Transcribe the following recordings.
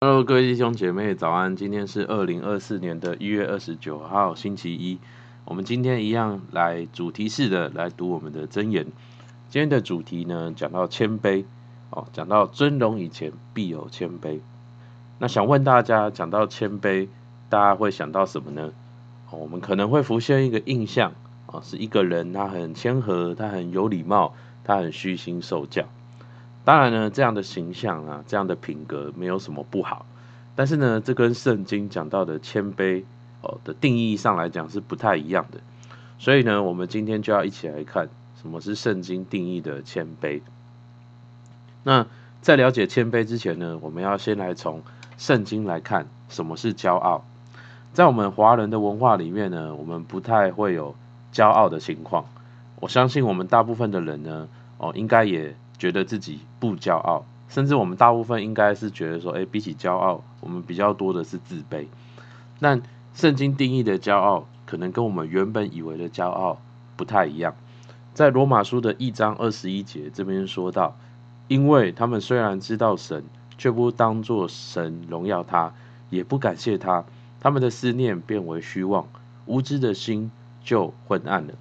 Hello，各位弟兄姐妹，早安！今天是二零二四年的一月二十九号，星期一。我们今天一样来主题式的来读我们的箴言。今天的主题呢，讲到谦卑哦，讲到尊荣以前必有谦卑。那想问大家，讲到谦卑，大家会想到什么呢？哦，我们可能会浮现一个印象啊，是一个人他很谦和，他很有礼貌，他很虚心受教。当然呢，这样的形象啊，这样的品格没有什么不好，但是呢，这跟圣经讲到的谦卑哦的定义上来讲是不太一样的。所以呢，我们今天就要一起来看什么是圣经定义的谦卑。那在了解谦卑之前呢，我们要先来从圣经来看什么是骄傲。在我们华人的文化里面呢，我们不太会有骄傲的情况。我相信我们大部分的人呢，哦，应该也。觉得自己不骄傲，甚至我们大部分应该是觉得说，诶，比起骄傲，我们比较多的是自卑。但圣经定义的骄傲，可能跟我们原本以为的骄傲不太一样。在罗马书的一章二十一节这边说到，因为他们虽然知道神，却不当作神荣耀他，也不感谢他，他们的思念变为虚妄，无知的心就昏暗了。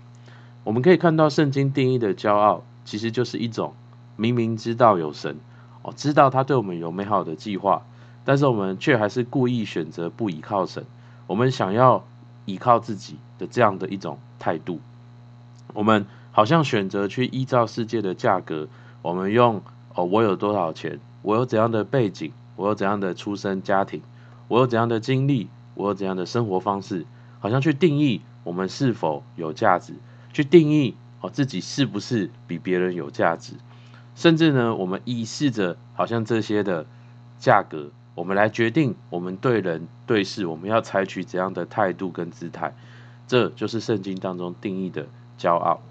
我们可以看到，圣经定义的骄傲，其实就是一种。明明知道有神，哦，知道他对我们有美好的计划，但是我们却还是故意选择不依靠神。我们想要依靠自己的这样的一种态度，我们好像选择去依照世界的价格，我们用哦，我有多少钱，我有怎样的背景，我有怎样的出生家庭，我有怎样的经历，我有怎样的生活方式，好像去定义我们是否有价值，去定义哦自己是不是比别人有价值。甚至呢，我们以试着好像这些的价格，我们来决定我们对人对事，我们要采取怎样的态度跟姿态，这就是圣经当中定义的骄傲。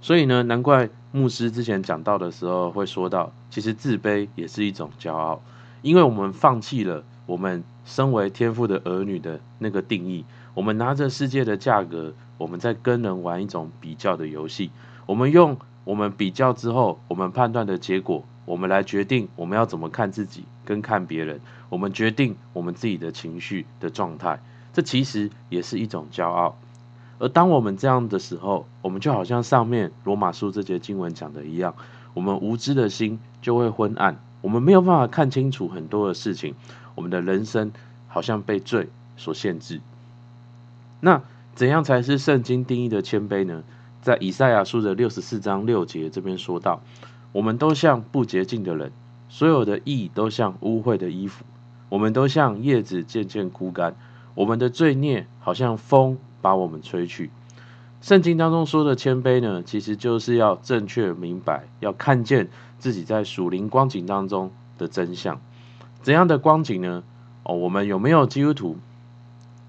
所以呢，难怪牧师之前讲到的时候会说到，其实自卑也是一种骄傲，因为我们放弃了我们身为天父的儿女的那个定义，我们拿着世界的价格，我们在跟人玩一种比较的游戏，我们用。我们比较之后，我们判断的结果，我们来决定我们要怎么看自己跟看别人。我们决定我们自己的情绪的状态，这其实也是一种骄傲。而当我们这样的时候，我们就好像上面罗马书这节经文讲的一样，我们无知的心就会昏暗，我们没有办法看清楚很多的事情，我们的人生好像被罪所限制。那怎样才是圣经定义的谦卑呢？在以赛亚书的六十四章六节这边说到，我们都像不洁净的人，所有的义都像污秽的衣服，我们都像叶子渐渐枯干，我们的罪孽好像风把我们吹去。圣经当中说的谦卑呢，其实就是要正确明白，要看见自己在属灵光景当中的真相。怎样的光景呢？哦，我们有没有基督徒？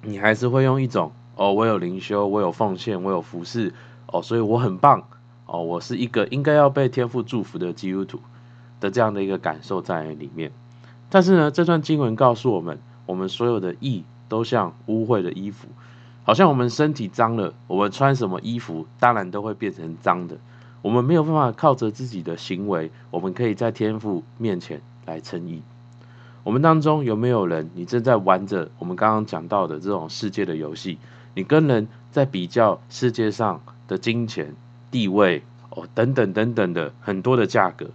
你还是会用一种哦，我有灵修，我有奉献，我有服侍。哦，所以我很棒哦，我是一个应该要被天父祝福的基督徒的这样的一个感受在里面。但是呢，这段经文告诉我们，我们所有的义都像污秽的衣服，好像我们身体脏了，我们穿什么衣服当然都会变成脏的。我们没有办法靠着自己的行为，我们可以在天父面前来称义。我们当中有没有人，你正在玩着我们刚刚讲到的这种世界的游戏？你跟人在比较世界上的金钱、地位哦，等等等等的很多的价格。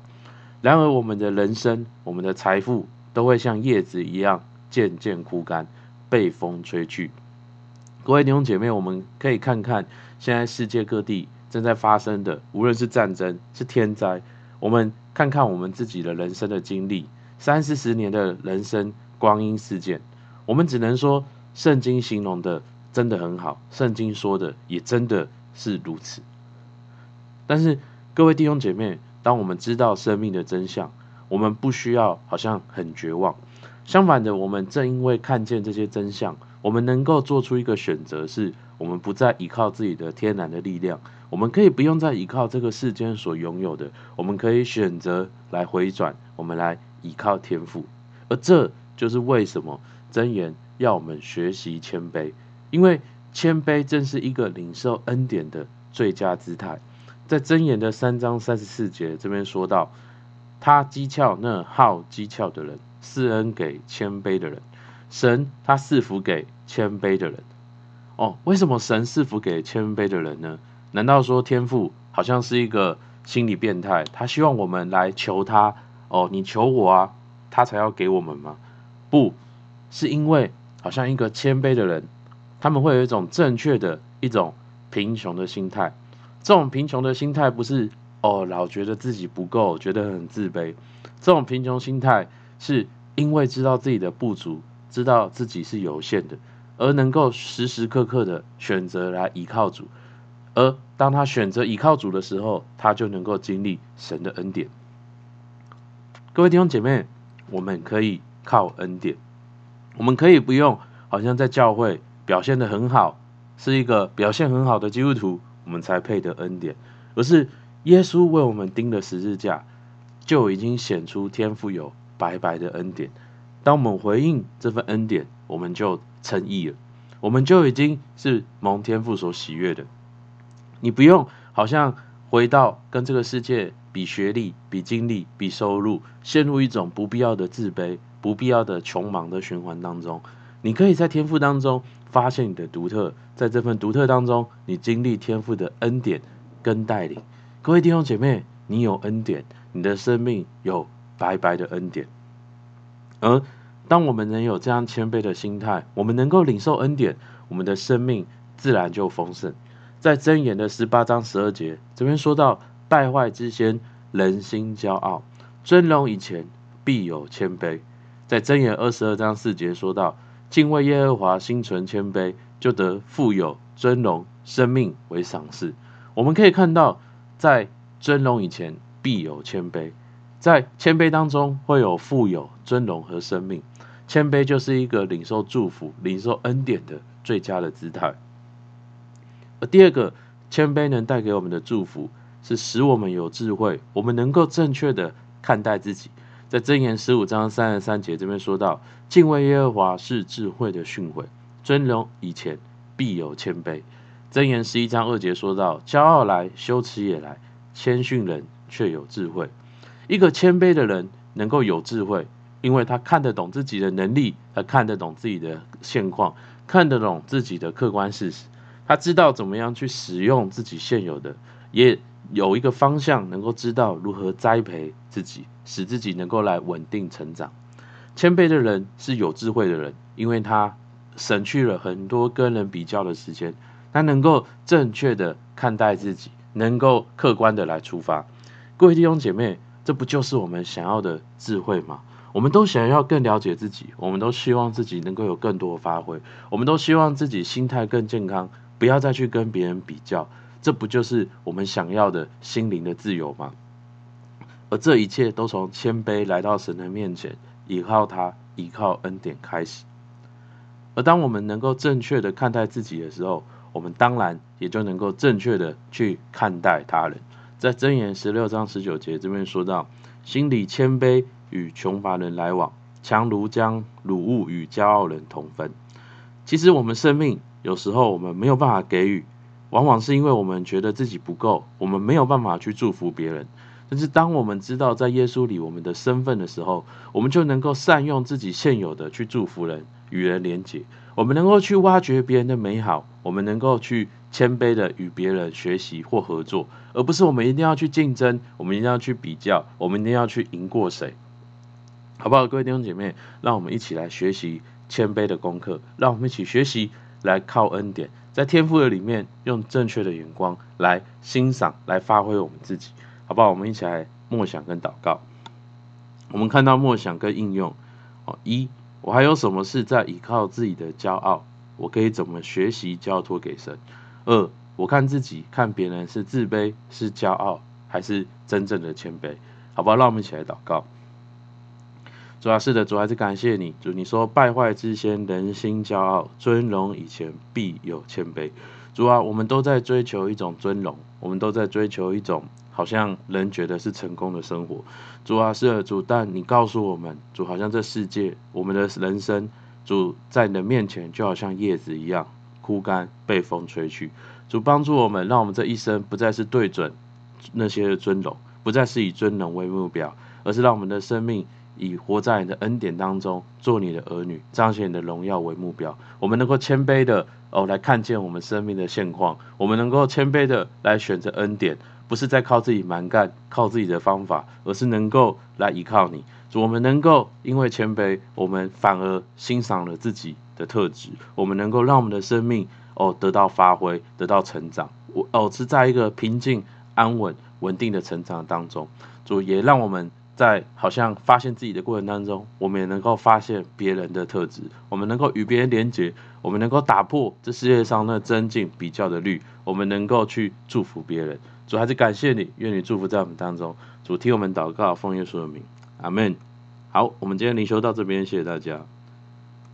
然而，我们的人生、我们的财富都会像叶子一样渐渐枯干，被风吹去。各位弟兄姐妹，我们可以看看现在世界各地正在发生的，无论是战争、是天灾，我们看看我们自己的人生的经历，三四十年的人生光阴事件，我们只能说，圣经形容的真的很好，圣经说的也真的。是如此，但是各位弟兄姐妹，当我们知道生命的真相，我们不需要好像很绝望。相反的，我们正因为看见这些真相，我们能够做出一个选择，是我们不再依靠自己的天然的力量，我们可以不用再依靠这个世间所拥有的，我们可以选择来回转，我们来依靠天赋。而这就是为什么真言要我们学习谦卑，因为。谦卑正是一个领受恩典的最佳姿态。在箴言的三章三十四节这边说到，他讥诮那好讥诮的人，赐恩给谦卑的人。神他赐福给谦卑的人。哦，为什么神赐福给谦卑的人呢？难道说天父好像是一个心理变态？他希望我们来求他哦，你求我啊，他才要给我们吗？不是，因为好像一个谦卑的人，他们会有一种正确的一种贫穷的心态。这种贫穷的心态不是哦，老觉得自己不够，觉得很自卑。这种贫穷心态是因为知道自己的不足，知道自己是有限的。而能够时时刻刻的选择来依靠主，而当他选择依靠主的时候，他就能够经历神的恩典。各位弟兄姐妹，我们可以靠恩典，我们可以不用好像在教会表现得很好，是一个表现很好的基督徒，我们才配得恩典，而是耶稣为我们钉的十字架，就已经显出天父有白白的恩典。当我们回应这份恩典，我们就称义了，我们就已经是蒙天父所喜悦的。你不用好像回到跟这个世界比学历、比经历、比收入，陷入一种不必要的自卑、不必要的穷忙的循环当中。你可以在天赋当中发现你的独特，在这份独特当中，你经历天赋的恩典跟带领。各位弟兄姐妹，你有恩典，你的生命有白白的恩典，而。当我们能有这样谦卑的心态，我们能够领受恩典，我们的生命自然就丰盛。在箴言的十八章十二节，这边说到：败坏之先，人心骄傲；尊荣以前，必有谦卑。在箴言二十二章四节说到：敬畏耶和华，心存谦卑，就得富有尊荣，生命为赏赐。我们可以看到，在尊荣以前，必有谦卑；在谦卑当中，会有富有尊荣和生命。谦卑就是一个领受祝福、领受恩典的最佳的姿态。而第二个，谦卑能带给我们的祝福，是使我们有智慧，我们能够正确的看待自己。在箴言十五章三十三节这边说到：敬畏耶和华是智慧的训诲，尊荣以前必有谦卑。箴言十一章二节说到：骄傲来，羞耻也来；谦逊人却有智慧。一个谦卑的人能够有智慧。因为他看得懂自己的能力，他看得懂自己的现况，看得懂自己的客观事实，他知道怎么样去使用自己现有的，也有一个方向，能够知道如何栽培自己，使自己能够来稳定成长。谦卑的人是有智慧的人，因为他省去了很多跟人比较的时间，他能够正确的看待自己，能够客观的来出发。各位弟兄姐妹，这不就是我们想要的智慧吗？我们都想要更了解自己，我们都希望自己能够有更多的发挥，我们都希望自己心态更健康，不要再去跟别人比较，这不就是我们想要的心灵的自由吗？而这一切都从谦卑来到神的面前，依靠他，依靠恩典开始。而当我们能够正确的看待自己的时候，我们当然也就能够正确的去看待他人。在箴言十六章十九节这边说到，心里谦卑。与穷乏人来往，强如将鲁物与骄傲人同分。其实我们生命有时候我们没有办法给予，往往是因为我们觉得自己不够，我们没有办法去祝福别人。但是当我们知道在耶稣里我们的身份的时候，我们就能够善用自己现有的去祝福人，与人连结。我们能够去挖掘别人的美好，我们能够去谦卑的与别人学习或合作，而不是我们一定要去竞争，我们一定要去比较，我们一定要去赢过谁。好不好，各位弟兄姐妹，让我们一起来学习谦卑的功课，让我们一起学习来靠恩典，在天赋的里面用正确的眼光来欣赏、来发挥我们自己，好不好？我们一起来默想跟祷告。我们看到默想跟应用哦，一，我还有什么是在依靠自己的骄傲？我可以怎么学习交托给神？二，我看自己、看别人是自卑、是骄傲，还是真正的谦卑？好不好？让我们一起来祷告。主啊，是的，主还是感谢你。主，你说败坏之先，人心骄傲；尊荣以前，必有谦卑。主啊，我们都在追求一种尊荣，我们都在追求一种好像人觉得是成功的生活。主啊，是的，主，但你告诉我们，主好像这世界，我们的人生，主在你的面前就好像叶子一样枯干，被风吹去。主帮助我们，让我们这一生不再是对准那些尊荣，不再是以尊荣为目标。而是让我们的生命以活在你的恩典当中，做你的儿女，彰显你的荣耀为目标。我们能够谦卑的哦来看见我们生命的现况，我们能够谦卑的来选择恩典，不是在靠自己蛮干，靠自己的方法，而是能够来依靠你。我们能够因为谦卑，我们反而欣赏了自己的特质，我们能够让我们的生命哦得到发挥，得到成长。我哦是在一个平静、安稳、稳定的成长当中。主也让我们在好像发现自己的过程当中，我们也能够发现别人的特质，我们能够与别人连接，我们能够打破这世界上那增进比较的律，我们能够去祝福别人。主还是感谢你，愿你祝福在我们当中。主听我们祷告，奉耶稣的名，阿门。好，我们今天灵修到这边，谢谢大家。